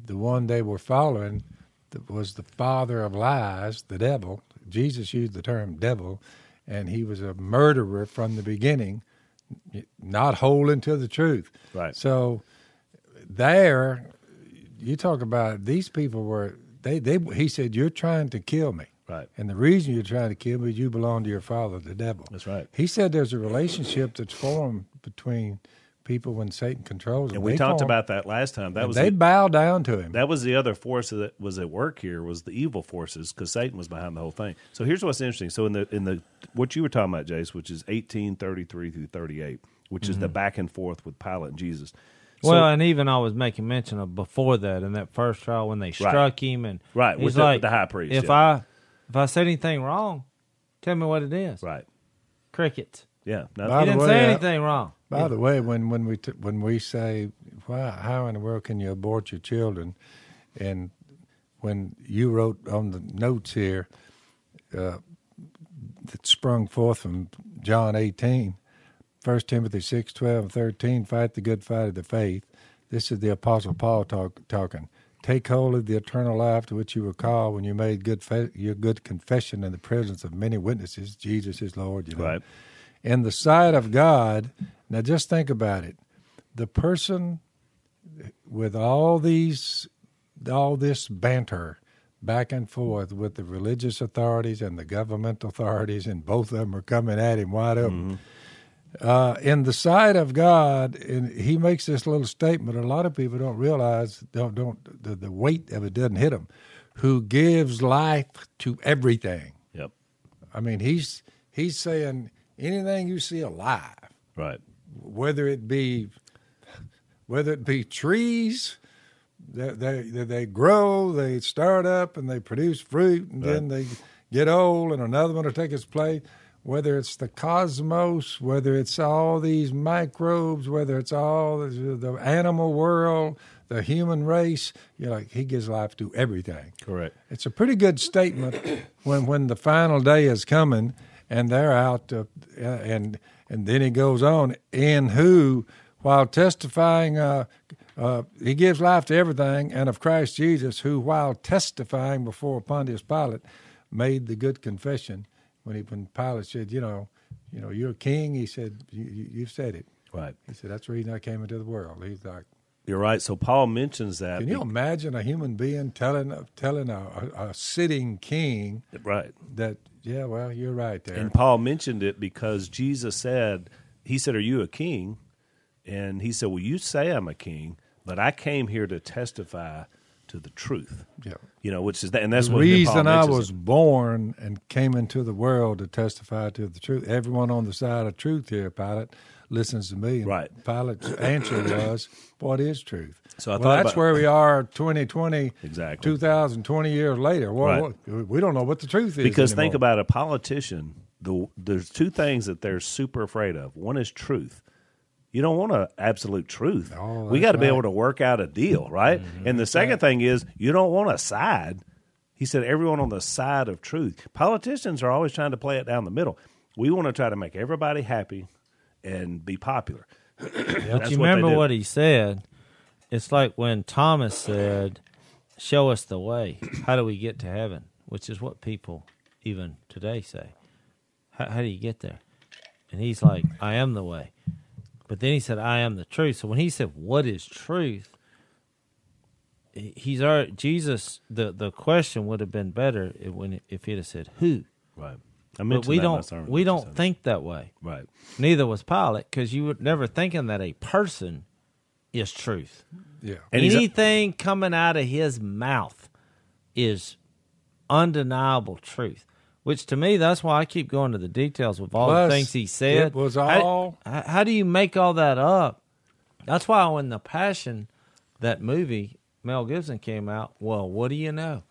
The one they were following that was the father of lies, the devil, Jesus used the term devil, and he was a murderer from the beginning, not holding to the truth. Right. So there, you talk about these people were they they. He said, "You're trying to kill me." Right. And the reason you're trying to kill me is you belong to your father, the devil. That's right. He said there's a relationship that's formed between people when Satan controls them. And we They talked form- about that last time. That and was they the, bow down to him. that was the other force that was at work here was the evil forces because Satan was behind the whole thing. So here's what's interesting. So in the in the what you were talking about, Jase, which is eighteen thirty three through thirty eight, which is the mm-hmm. back and forth with Pilate and Jesus. So- well, and even I was making mention of before that in that first trial when they struck him and Right, he's with the- like the high priest, If yeah. I if I said anything wrong, tell me what it is. right, Crickets. yeah, no, By he didn't way, say I- anything wrong. By the way, when when we t- when we say, "Why? How in the world can you abort your children?" and when you wrote on the notes here uh, that sprung forth from John 18, 1 Timothy 6, 12, and 13, fight the good fight of the faith. This is the Apostle Paul talk, talking. Take hold of the eternal life to which you were called when you made good fa- your good confession in the presence of many witnesses. Jesus is Lord. You know right, in the sight of God. Now, just think about it. The person with all these, all this banter back and forth with the religious authorities and the government authorities, and both of them are coming at him wide open. Uh, in the sight of God, and he makes this little statement. A lot of people don't realize, don't don't the, the weight of it doesn't hit them. Who gives life to everything? yep, I mean, he's he's saying anything you see alive, right, whether it be whether it be trees, they they, they- they grow, they start up, and they produce fruit, and then they get old, and another one will take its place. Whether it's the cosmos, whether it's all these microbes, whether it's all the, the animal world, the human race, you're like he gives life to everything. correct. It's a pretty good statement when when the final day is coming and they're out uh, and and then he goes on in who while testifying uh, uh, he gives life to everything and of Christ Jesus who while testifying before Pontius Pilate made the good confession when he when Pilate said you know you know you're a king he said you, you, you've said it Right. he said that's the reason I came into the world he's like You're right. So Paul mentions that. can you imagine a human being telling telling a, a, a sitting king right. that yeah well you're right there And Paul mentioned it because Jesus said, he said, "Are you a king?" And he said, "Well, you say I'm a king, but I came here to testify to the truth." yeah. You know, which is that, and that's the what reason I was it. born and came into the world to testify to the truth. Everyone on the side of truth here, Pilate, listens to me. And Right. Pilate's answer was, "What is truth?" So I well, thought that's where we are, 2020, Exactly. 2020 years later. Well, Right. we don't know what the truth is Because think about a politician. The, there's two things that they're super afraid of. One is truth. You don't want an absolute truth. Oh, we got to be right. able to work out a deal, right? Mm-hmm. And the second thing is you don't want a side. He said everyone on the side of truth. Politicians are always trying to play it down the middle. We want to try to make everybody happy and be popular. But you remember do. what he said? It's like when Thomas said, "Show us the way. How do we get to heaven?" Which is what people even today say. How, how do you get there? And he's like, "I am the way." But then he said, "I am the truth." So when he said, "What is truth?" He's already Jesus. The the question would have been better if, when if he'd have said, "Who?" Right. I But mentioned we that in my don't sermon, we don't is- think that way. Right. Neither was Pilate, because you were never thinking that a person is truth. yeah. And he's- Anything coming out of his mouth is undeniable truth. Which to me, that's why I keep going to the details with all Plus, the things he said. it was How- all- How, how do you make all that up? That's why when the Passion, that movie Mel Gibson came out. Well, what do you know?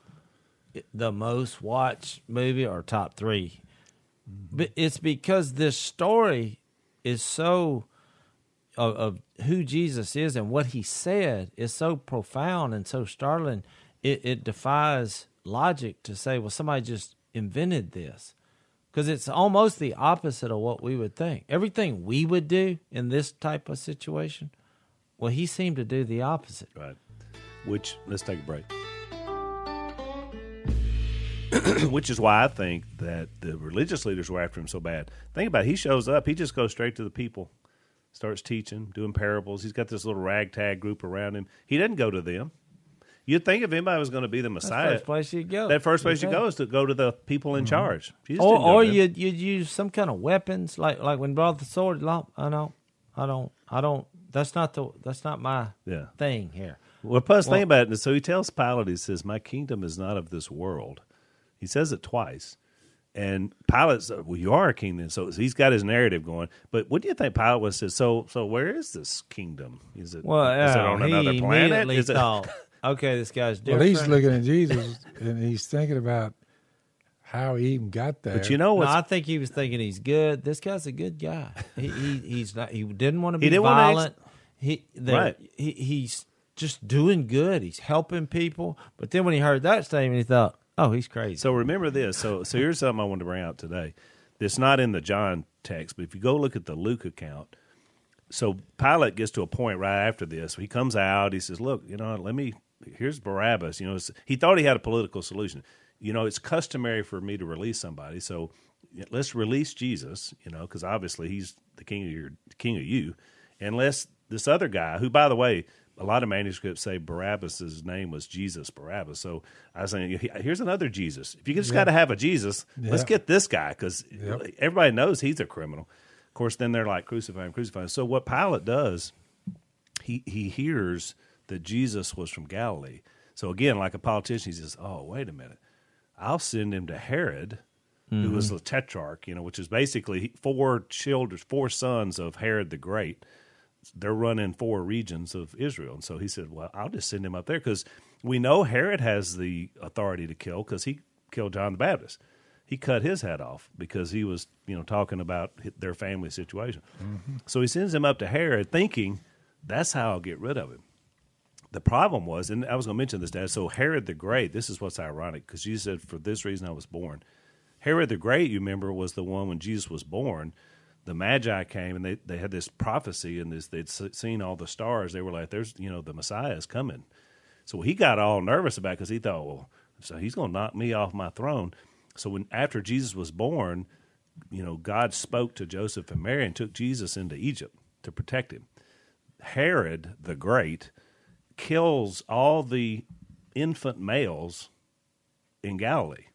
It- The most watched movie or top three. But it's because this story is so of, of who Jesus is and what he said is so profound and so startling. It, it defies logic to say, well, somebody just invented this. Because it's almost the opposite of what we would think. Everything we would do in this type of situation, well, he seemed to do the opposite. Right. Which let's take a break. which is why I think that the religious leaders were after him so bad. Think about it. He shows up, he just goes straight to the people, starts teaching, doing parables. He's got this little ragtag group around him. He doesn't go to them. You'd think if anybody was going to be the That's the Messiah, first place you go. that first place you go is to go to the people in mm-hmm. charge. Jesus or or you'd you'd use some kind of weapons like like when brought the sword. I don't, I don't, I don't. That's not the that's not my Yeah. thing here. Well, plus, Well- think about it. So he tells Pilate, he says, "My kingdom is not of this world." He says it twice, and Pilate said, "Well, you are a king." Then, so he's got his narrative going. But what do you think Pilate was says? So, so where is this kingdom? Is it? Well, is it on he another planet? Is it? thought, okay, this guy's different. Well, he's looking at Jesus and he's thinking about how he even got there. But you know No, I think he was thinking he's good. This guy's a good guy. He, he he's not. He didn't want to He be didn't wanna ex- violent. he there- Right. he he's just doing good. He's helping people. But then when he heard that statement, he thought, oh, he's crazy. So remember this. So so here's something I wanted to bring out today. It's not in the John text, but if you go look at the Luke account, so Pilate gets to a point right after this. He comes out. He says, "Look, you know, let me. Here's Barabbas. You know, he thought he had a political solution. You know, it's customary for me to release somebody, so let's release Jesus. You know, because obviously he's the king of your king of you, unless this other guy, who by the way." A lot of manuscripts say Barabbas's name was Jesus Barabbas. So I was saying, here's another Jesus. If you just got to have a Jesus, let's get this guy because Yep. everybody knows he's a criminal. Of course, then they're like crucify him, crucify him. So what Pilate does, he he hears that Jesus was from Galilee. So again, like a politician, he says, "Oh, wait a minute, I'll send him to Herod, who mm-hmm. was the tetrarch, you know, which is basically four children, four sons of Herod the Great. They're running four regions of Israel, and so he said, "Well, I'll just send him up there because we know Herod has the authority to kill because he killed John the Baptist." He cut his head off because he was, you know, talking about their family situation. Mm-hmm. So he sends him up to Herod, thinking that's how I'll get rid of him. The problem was, and I was going to mention this, Dad. So Herod the Great, this is what's ironic because Jesus said, "For this reason I was born." Herod the Great, you remember, was the one when Jesus was born. The Magi came and they, they had this prophecy and this they'd seen all the stars. They were like, "There's, you know, the Messiah is coming." So he got all nervous about because he thought, "Well, so he's going to knock me off my throne." So when after Jesus was born, you know, God spoke to Joseph and Mary and took Jesus into Egypt to protect him. Herod the Great kills all the infant males in Galilee.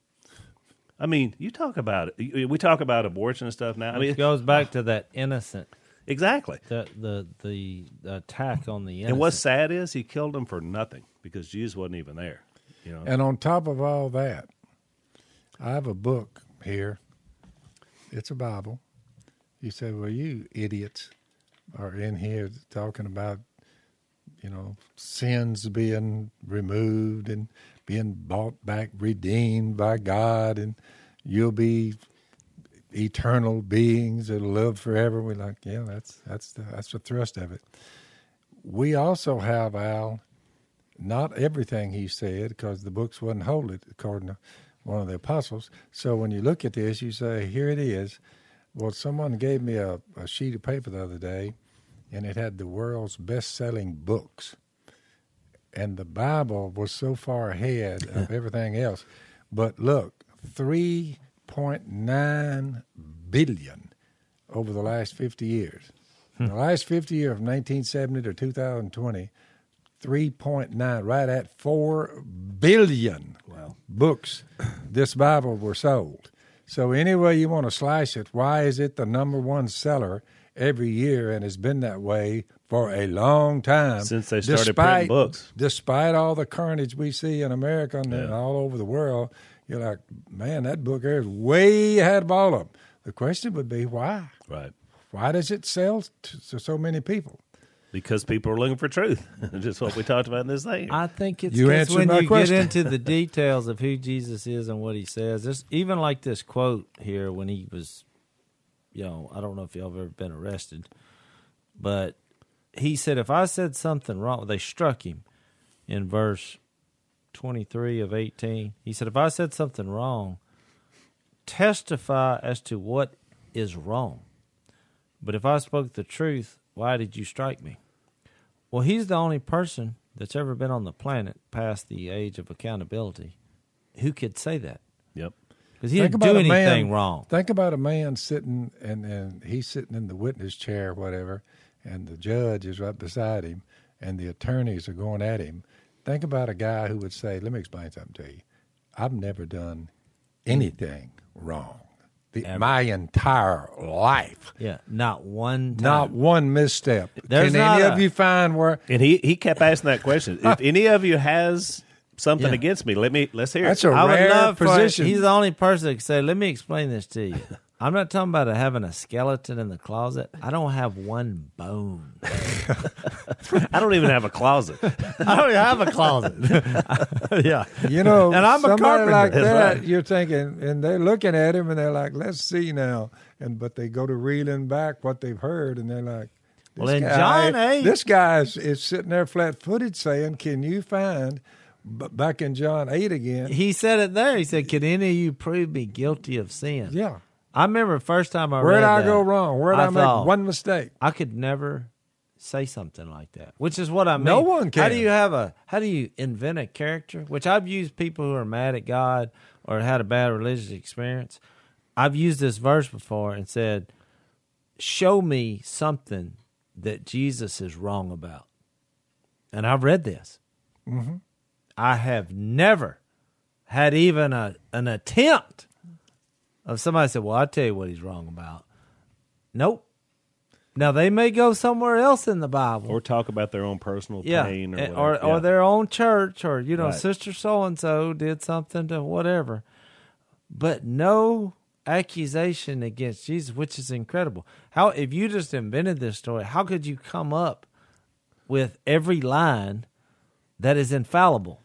I mean, you talk about it. We talk about abortion and stuff now. I mean, it goes back uh, to that innocent, exactly. the the the attack on the innocent. And what's sad is he killed them for nothing because Jesus wasn't even there. You know, And on top of all that, I have a book here. It's a Bible. You said, well, you idiots are in here talking about, you know, sins being removed and being bought back, redeemed by God, and you'll be eternal beings that'll live forever. We're like, yeah, that's that's the that's the thrust of it. We also have Al not everything he said because the books wasn't holy according to one of the apostles. So when you look at this, you say, here it is. Well, someone gave me a, a sheet of paper the other day, and it had the world's best-selling books, and the Bible was so far ahead of everything else. But look, three point nine billion over the last fifty years. In the last fifty years, from nineteen seventy to two thousand twenty, 3.9, right at 4 billion books this Bible were sold. So, any way you want to slice it, why is it the number one seller every year and has been that way for a long time? Since they started printing books. Despite all the carnage we see in America and Yeah. all over the world, you're like, man, that book there is way ahead of all of them. The question would be why? right? Why does it sell to, to so many people? Because people are looking for truth. Just what we talked about in this thing. I think it's You 'cause answered when my you question. get into the details of who Jesus is and what he says. There's even like this quote here when he was, you know, I don't know if y'all have ever been arrested, but he said, if I said something wrong, they struck him in verse 23 of 18. He said, if I said something wrong, testify as to what is wrong. But if I spoke the truth, why did you strike me? Well, he's the only person that's ever been on the planet past the age of accountability who could say that. Yep. because he Think didn't do anything man- wrong. Think about a man sitting and, and he's sitting in the witness chair, whatever, and the judge is right beside him, and the attorneys are going at him. Think about a guy who would say, "Let me explain something to you. I've never done anything wrong. The, my entire life, Yeah, not one time. not one misstep. There's Can any a- of you find where?" And he he kept asking that question. If any of you has something Yeah. against me, let me let's hear That's it. a I would rare position. he's the only person that can say, "Let me explain this to you." I'm not talking about having a skeleton in the closet. I don't have one bone. I don't even have a closet. I don't even have a closet. yeah, You know, And I'm a somebody carpenter. like That's that. right. You're thinking, and they're looking at him, and they're like, "Let's see now." And but they go to reeling back what they've heard, and they're like, this Well, in guy- John eight- this guy is, is sitting there flat-footed, saying, "Can you find?" But back in John eight again, he said it there. He said, "Can any of you prove me guilty of sin?" yeah. I remember the first time I read. Where read did I that, go wrong? Where did I, I thought- make one mistake? I could never say something like that, which is what I mean. No one can. How do you have a? How do you invent a character? Which I've used people who are mad at God or had a bad religious experience. I've used this verse before and said, "Show me something that Jesus is wrong about," and I've read this. Mm-hmm. I have never had even a an attempt of somebody said, "Well, I'll tell you what he's wrong about." Nope. Now they may go somewhere else in the Bible, or talk about their own personal yeah, pain or and- whatever. or, or their own church, or you know, Right. sister so and so did something to whatever, but no accusation against Jesus, which is incredible. How if you just invented this story, how could you come up with every line that is infallible?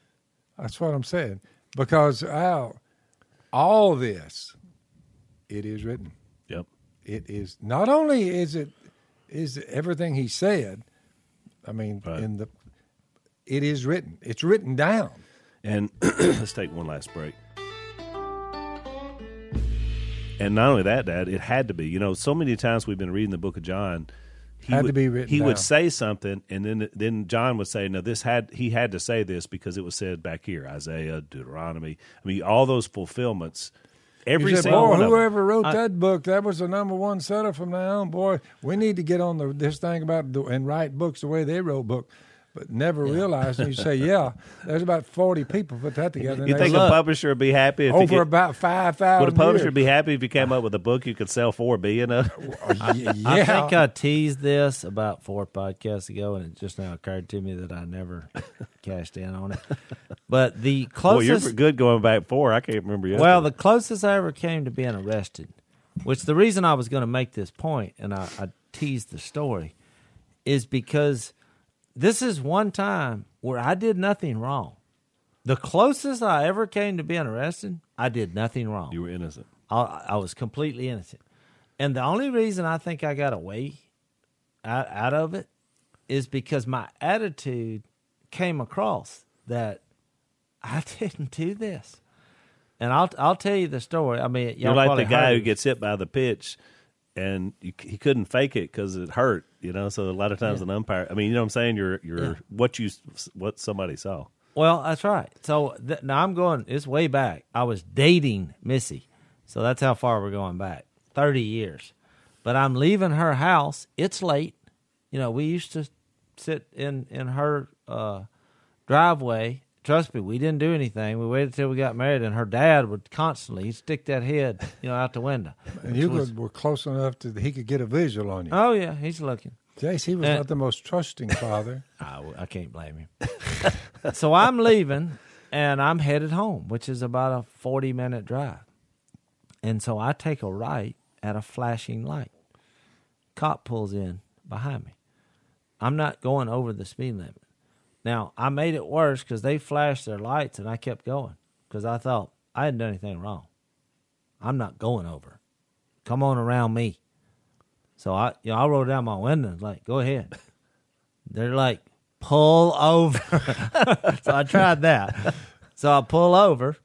That's what I'm saying. Because Al, all this, it is written. Yep. it is not only is it is everything he said i mean Right. in the it is written it's written down And let's take one last break. And not only that, Dad, it had to be. You know, so many times we've been reading the Book of John. He Had to would, be written He down. would say something, and then then John would say, "No, this had he had to say this because it was said back here, Isaiah, Deuteronomy. I mean, all those fulfillments. Every said, single boy one whoever wrote that book that was the number one seller from now on boy. We need to get on the this thing about and write books the way they wrote book but never realized and you say yeah there's about 40 people put that together You think a publisher would be happy if he over get, about 5000 would a publisher years. be happy if you came up with a book you could sell four billion of? yeah uh, I think I teased this about four podcasts ago, and it just now occurred to me that I never cashed in on it. But the Boy, you're good going back four. I can't remember yesterday. well, the closest I ever came to being arrested, which the reason I was going to make this point, and I, I teased the story, is because this is one time where I did nothing wrong. The closest I ever came to being arrested, I did nothing wrong. you were innocent. I, I was completely innocent. And the only reason I think I got away out, out of it is because my attitude came across that I didn't do this. And I'll I'll tell you the story. I mean, You're like the guy who gets hit by the pitch, and you, he couldn't fake it because it hurt. You know, so a lot of times an umpire. I mean, you know what I'm saying? You're you're Yeah. what you what somebody saw. Well, that's right. So th- now I'm going. It's way back. I was dating Missy, so that's how far we're going back. Thirty years. But I'm leaving her house. It's late. You know, we used to sit in in her uh, driveway. Trust me, we didn't do anything. We waited till we got married, and her dad would constantly he'd stick that head, you know, out the window. and you was- were close enough to he could get a visual on you Oh yeah, he's looking. Jase, he was Uh, not the most trusting father I, I can't blame him. so I'm leaving and I'm headed home, which is about a 40 minute drive. And so I take a right at a flashing light. Cop pulls in behind me. I'm not going over the speed limit. Now, I made it worse because they flashed their lights and I kept going because I thought I hadn't done anything wrong. I'm not going over. Come on around me. So I, you know, I rolled down my window and was like, go ahead. They're like, pull over. so I tried that. So I pull over.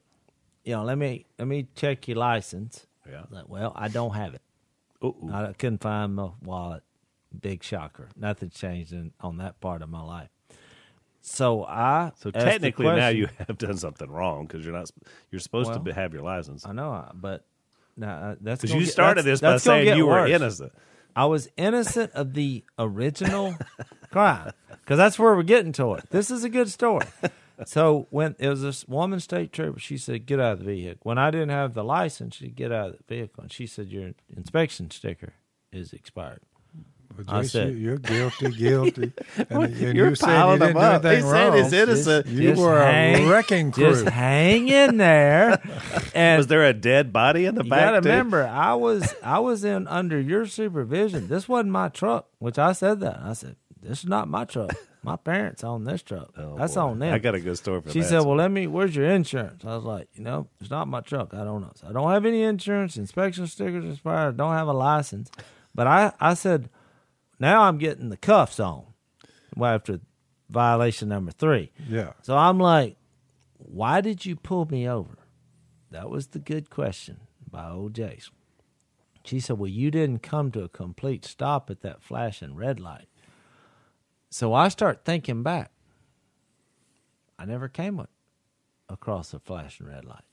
You know, let me let me check your license. Yeah. Like, well, I don't have it. Ooh, I couldn't find my wallet. Big shocker. Nothing changed in, on that part of my life. So I So technically, now you have done something wrong because you're not. You're supposed Well, to have your license I know, but now uh, that's because you get- started this by saying you were innocent. I was innocent of the original crime because that's where we're getting to it. This is a good story. So when it was this woman state trooper, she said, "Get out of the vehicle." When I didn't have the license, she get out of the vehicle, and she said, "Your inspection sticker is expired." Well, I Jase, said- you, you're guilty, guilty. And, and You're you said piling you didn't them do up. He anything said he's innocent. You Just were hang- a wrecking crew. Just hang in there. And Was there a dead body in the you back? gotta remember, I was I was in under your supervision. This wasn't my truck, which I said that. I said, "This is not my truck. My parents own this truck. Oh, That's boy. on them." I got a good story for She that. She said, "Well, let me. Where's your insurance?" I was like, "You know, it's not my truck. I don't know. So I don't have any insurance. Inspection stickers expired. I don't have a license." But I, I said, now I'm getting the cuffs on. Well, after violation number three, yeah. so I'm like, "Why did you pull me over?" That was the good question by old Jase. She said, "Well, you didn't come to a complete stop at that flashing red light." So I start thinking back. I never came across a flashing red light.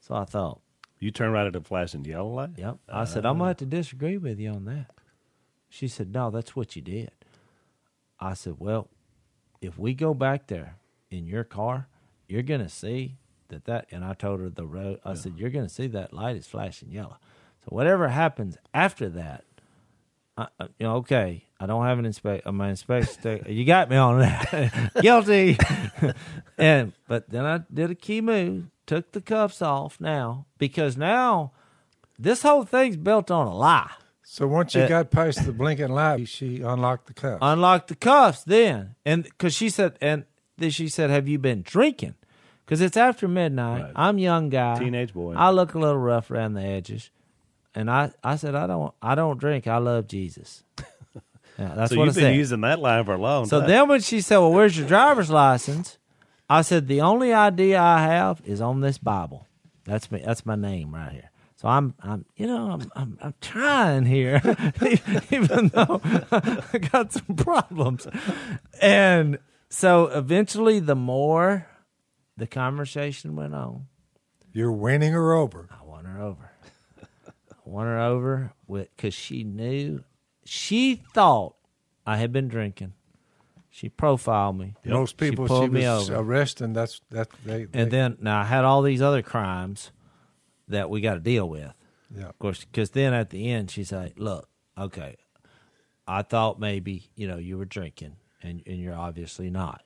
So I thought, you turned right at a flashing yellow light. yep. I uh, said, I'm going to have to disagree with you on that. She said, no, that's what you did. I said, well, if we go back there in your car, you're going to see that that, and I told her the road, I said, you're going to see that light is flashing yellow. So whatever happens after that, I, you know, okay, I don't have an inspect. Uh, my inspection. sticker- you got me on that. Guilty. and but then I did a key move, took the cuffs off now because now this whole thing's built on a lie. So once you Uh, got past the blinking light, she unlocked the cuffs. Unlock the cuffs then, and because she said, and then she said, "Have you been drinking?" Because it's after midnight. Right. I'm young guy, Teenage boy. I look a little rough around the edges, and I, I said, "I don't, I don't drink. I love Jesus." Yeah, that's so what you've I been said. using that line for a long time. So time. then when she said, "Well, where's your driver's license?" I said, "The only ID I have is on this Bible. That's me. That's my name right here." So I'm, I'm, you know, I'm, I'm, I'm trying here, even though I got some problems. And so eventually, the more the conversation went on, You're winning her over. I won her over. I won her over with because she knew, she thought I had been drinking. She profiled me. Most people she she, pulled me over. arresting. That's that they. and they- then now I had all these other crimes that we got to deal with. yeah. Of course, because then at the end she said, "Look, okay, I thought maybe you know you were drinking, and and you're obviously not.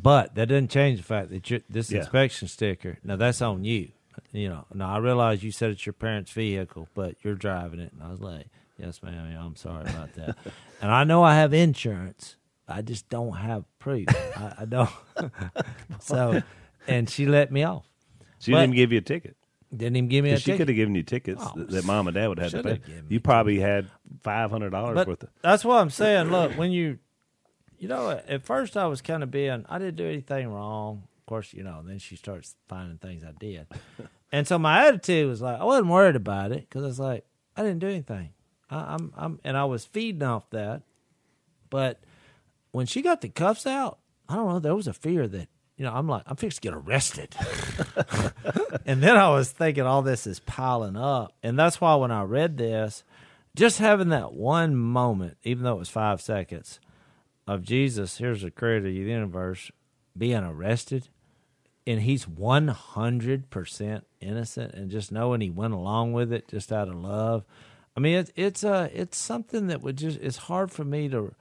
But that doesn't change the fact that you're, this Yeah. inspection sticker. Now that's on you. You know. Now I realize you said it's your parents' vehicle, but you're driving it, and I was like, "Yes, ma'am. I'm sorry about that." and I know I have insurance. I just don't have proof. I, I don't. so, and she let me off. she but- didn't give you a ticket. Didn't even give me a she ticket. could have given you tickets Oh, that, that mom and dad would have had to shoulda pay. given me You probably had five hundred dollars worth of. that's what I'm saying. Look, when you, you know, at first I was kind of being, I didn't do anything wrong. Of course, you know, then she starts finding things I did. and so my attitude was like, I wasn't worried about it because I was like, I didn't do anything. I, I'm, I'm, and I was feeding off that. But when she got the cuffs out, I don't know, there was a fear that, you know, I'm like, I'm fixed to get arrested. and then I was thinking all this is piling up. And that's why when I read this, just having that one moment, even though it was five seconds, of Jesus, here's the creator of the universe, being arrested, and he's 100% innocent, and just knowing he went along with it just out of love. I mean, it's it's uh, it's something that would just, it's hard for me to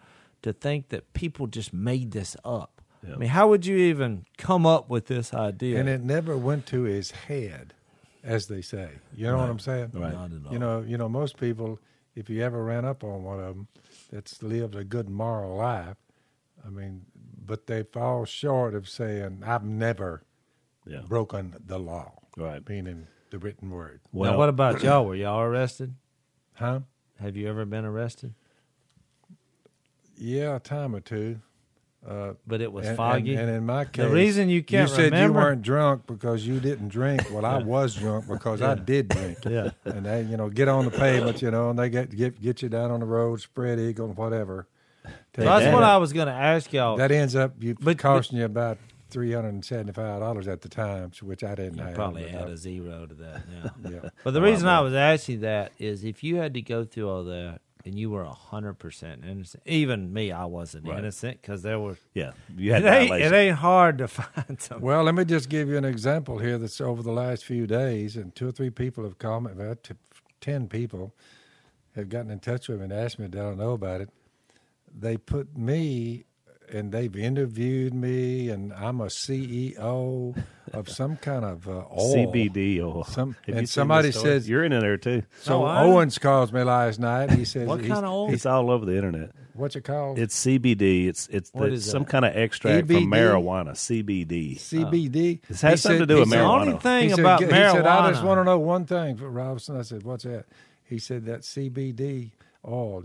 to think that people just made this up. I mean, how would you even come up with this idea? And it never went to his head, as they say. You know what I'm saying? Right. Not at all. You know, you know, most people, if you ever ran up on one of them that's lived a good moral life, I mean, but they fall short of saying, "I've never Yeah. broken the law," Right. meaning the written word. Well, now, what about y'all? Were y'all arrested? Huh? Have you ever been arrested? Yeah, a time or two. Uh, but it was And- foggy. And, and in my case, the reason you can't you said remember- you weren't drunk because you didn't drink. Well, I was drunk because I did drink. Yeah. And they, you know, get on the pavement, you know, and they get get get you down on the road, spread eagle, whatever. That's what I was going to ask y'all. That ends up you But- costing you about three hundred and seventy five dollars at the time, which I didn't You have. probably add a zero to that. Yeah. yeah. But the reason I was asking that is if you had to go through all that and you were hundred percent innocent, even me, I wasn't Right. innocent because there were. Yeah, you had It ain't, it ain't hard to find some. Well, let me just give you an example here. That's over the last few days, and two or three people have called me. About t- ten people have gotten in touch with me and asked me, "Do I know about it?" They put me, and they've interviewed me, and I'm a CEO of some kind of uh, oil. CBD oil. Some- and somebody this says- you're in there too. So Oh, Owens calls me last night. He says, What kind of oil? It's all over the internet. What's it called? It's CBD. It's it's What the- some that? kind of extract EBD? from marijuana. CBD. CBD. This has He something said- to do with said- the marijuana. only thing he said, about he marijuana. said, I just want to know one thing for Robinson. I said, what's that? He said, that CBD Oh, oil.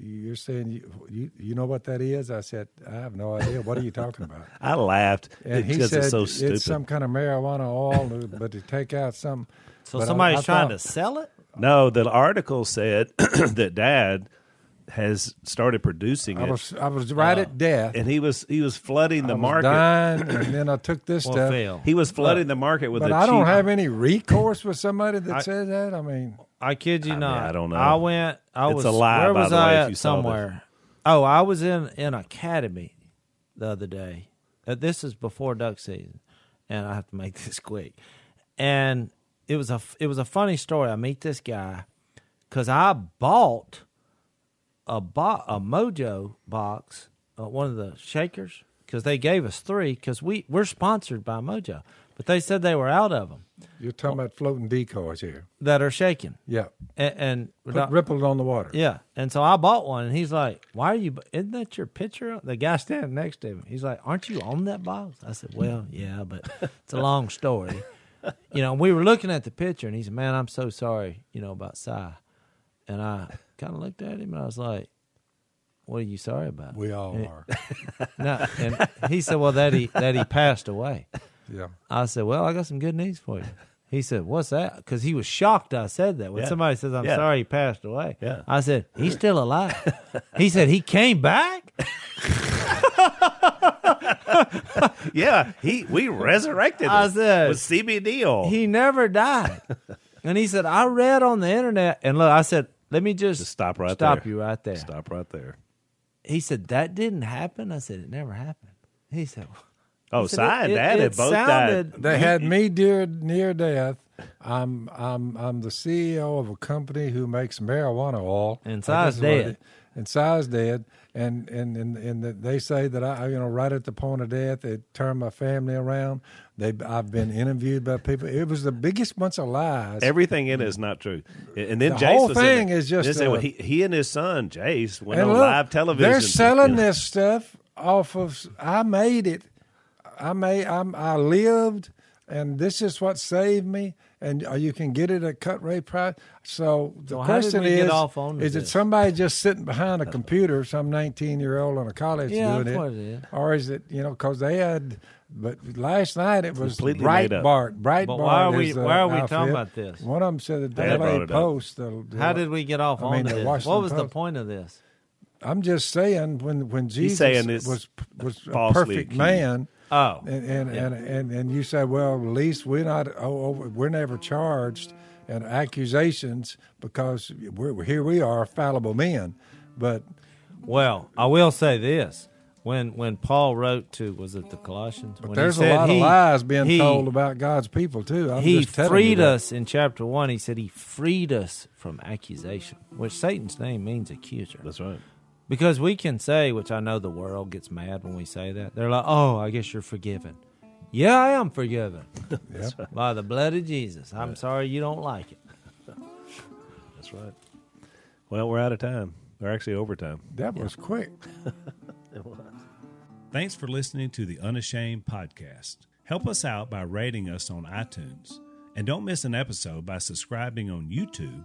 You're saying you, you you know what that is? I said, I have no idea. What are you talking about? I laughed And he because said it's so stupid. some kind of marijuana oil, but to take out some. So but somebody's I trying thought- to sell it. no, the article said that Dad has started producing I it, was I was right at uh, death. and he was he was flooding the I was market. dying, and then I took this Well, stuff. Phil, He was flooding the market with But the I don't have any recourse with somebody that I- says that. I mean, I kid you I mean, not. I don't know. I went. I It's was. a lie, Where was way, I at? you saw this. Somewhere. Oh, I was in in academy the other day. Uh, this is before duck season, and I have to make this quick. And it was a it was a funny story. I meet this guy because I bought a bo- a Mojo box, uh, one of the shakers, because they gave us three because we we're sponsored by Mojo, but they said they were out of them you're talking about floating decoys here. that are shaking Yeah, and. and Put rippled on the water. yeah, and so I bought one, and he's like, "Why are you? Isn't that your picture?" The guy standing next to him, he's like, "Aren't you on that box?" I said, "Well, yeah, but it's a long story." You know, we were looking at the picture, and he said, "Man, I'm so sorry, you know, about Si." And I kind of looked at him, and I was like, "What are you sorry about?" We all And- are. No, and he said, "Well, that he that he passed away." Yeah. I said, "Well, I got some good news for you." He said, "What's that?" Because he was shocked I said that. When Yeah. somebody says, "I'm Yeah. sorry he passed away," Yeah. I said, "He's still alive." he said, "He came back." Yeah, he we resurrected I him said- with CBD oil. He never died. and he said, "I read on the internet." And look, I said, "Let me just, Just stop right stop there. you right there." Stop right there. He said, "That didn't happen." I said, "It never happened." He said, Oh, he said, Si and "It- Dad it had both sounded- died. They had me near near death. I'm I'm I'm the CEO of a company who makes marijuana oil. And I guess Si's is what it dead. is. And Si's dead. And and and and that they say that I you know right at the point of death it turned my family around. They I've been interviewed by people. It was the biggest bunch of lies. Everything in it is not true. And then The Jase whole was in thing it. is just, They uh, well, he, he and his son Jase went on look, live television. They're selling You know, this stuff off of. I made it. I made. I'm. I lived, and this is what saved me. And uh, you can get it at cut rate price. So the So how did question we is: get off on Is it somebody just sitting behind a computer, some 19 year old in a college Yeah, doing that's it, what it is. or is it you know because they had? But last night it was Completely made up. Breitbart. Breitbart. But why are we- is why are we outfit. talking about this? One of them said the Dad Daily. Post. The, the- "How did we get off I on mean, this? Washington What was the point of this?" I'm just saying when when Jesus saying was was a perfect accused. man, Oh, and and, and and and you say, well, at least we're not oh, oh, we're never charged and accusations because we're here we are fallible men, but Well, I will say this: when when Paul wrote to was it the Colossians? but when he there's a lot he- of lies being he- told about God's people too. I'm he just freed you us in chapter one. He said he freed us from accusation, which Satan's name means accuser. That's right. Because we can say, which I know the world gets mad when we say that. They're like, "Oh, I guess you're forgiven." Yeah, I am forgiven Yeah. by the blood of Jesus. I'm sorry you don't like it. That's right. Well, we're out of time. We're actually overtime. That was quick. It was. Thanks for listening to the Unashamed podcast. Help us out by rating us on iTunes. And don't miss an episode by subscribing on YouTube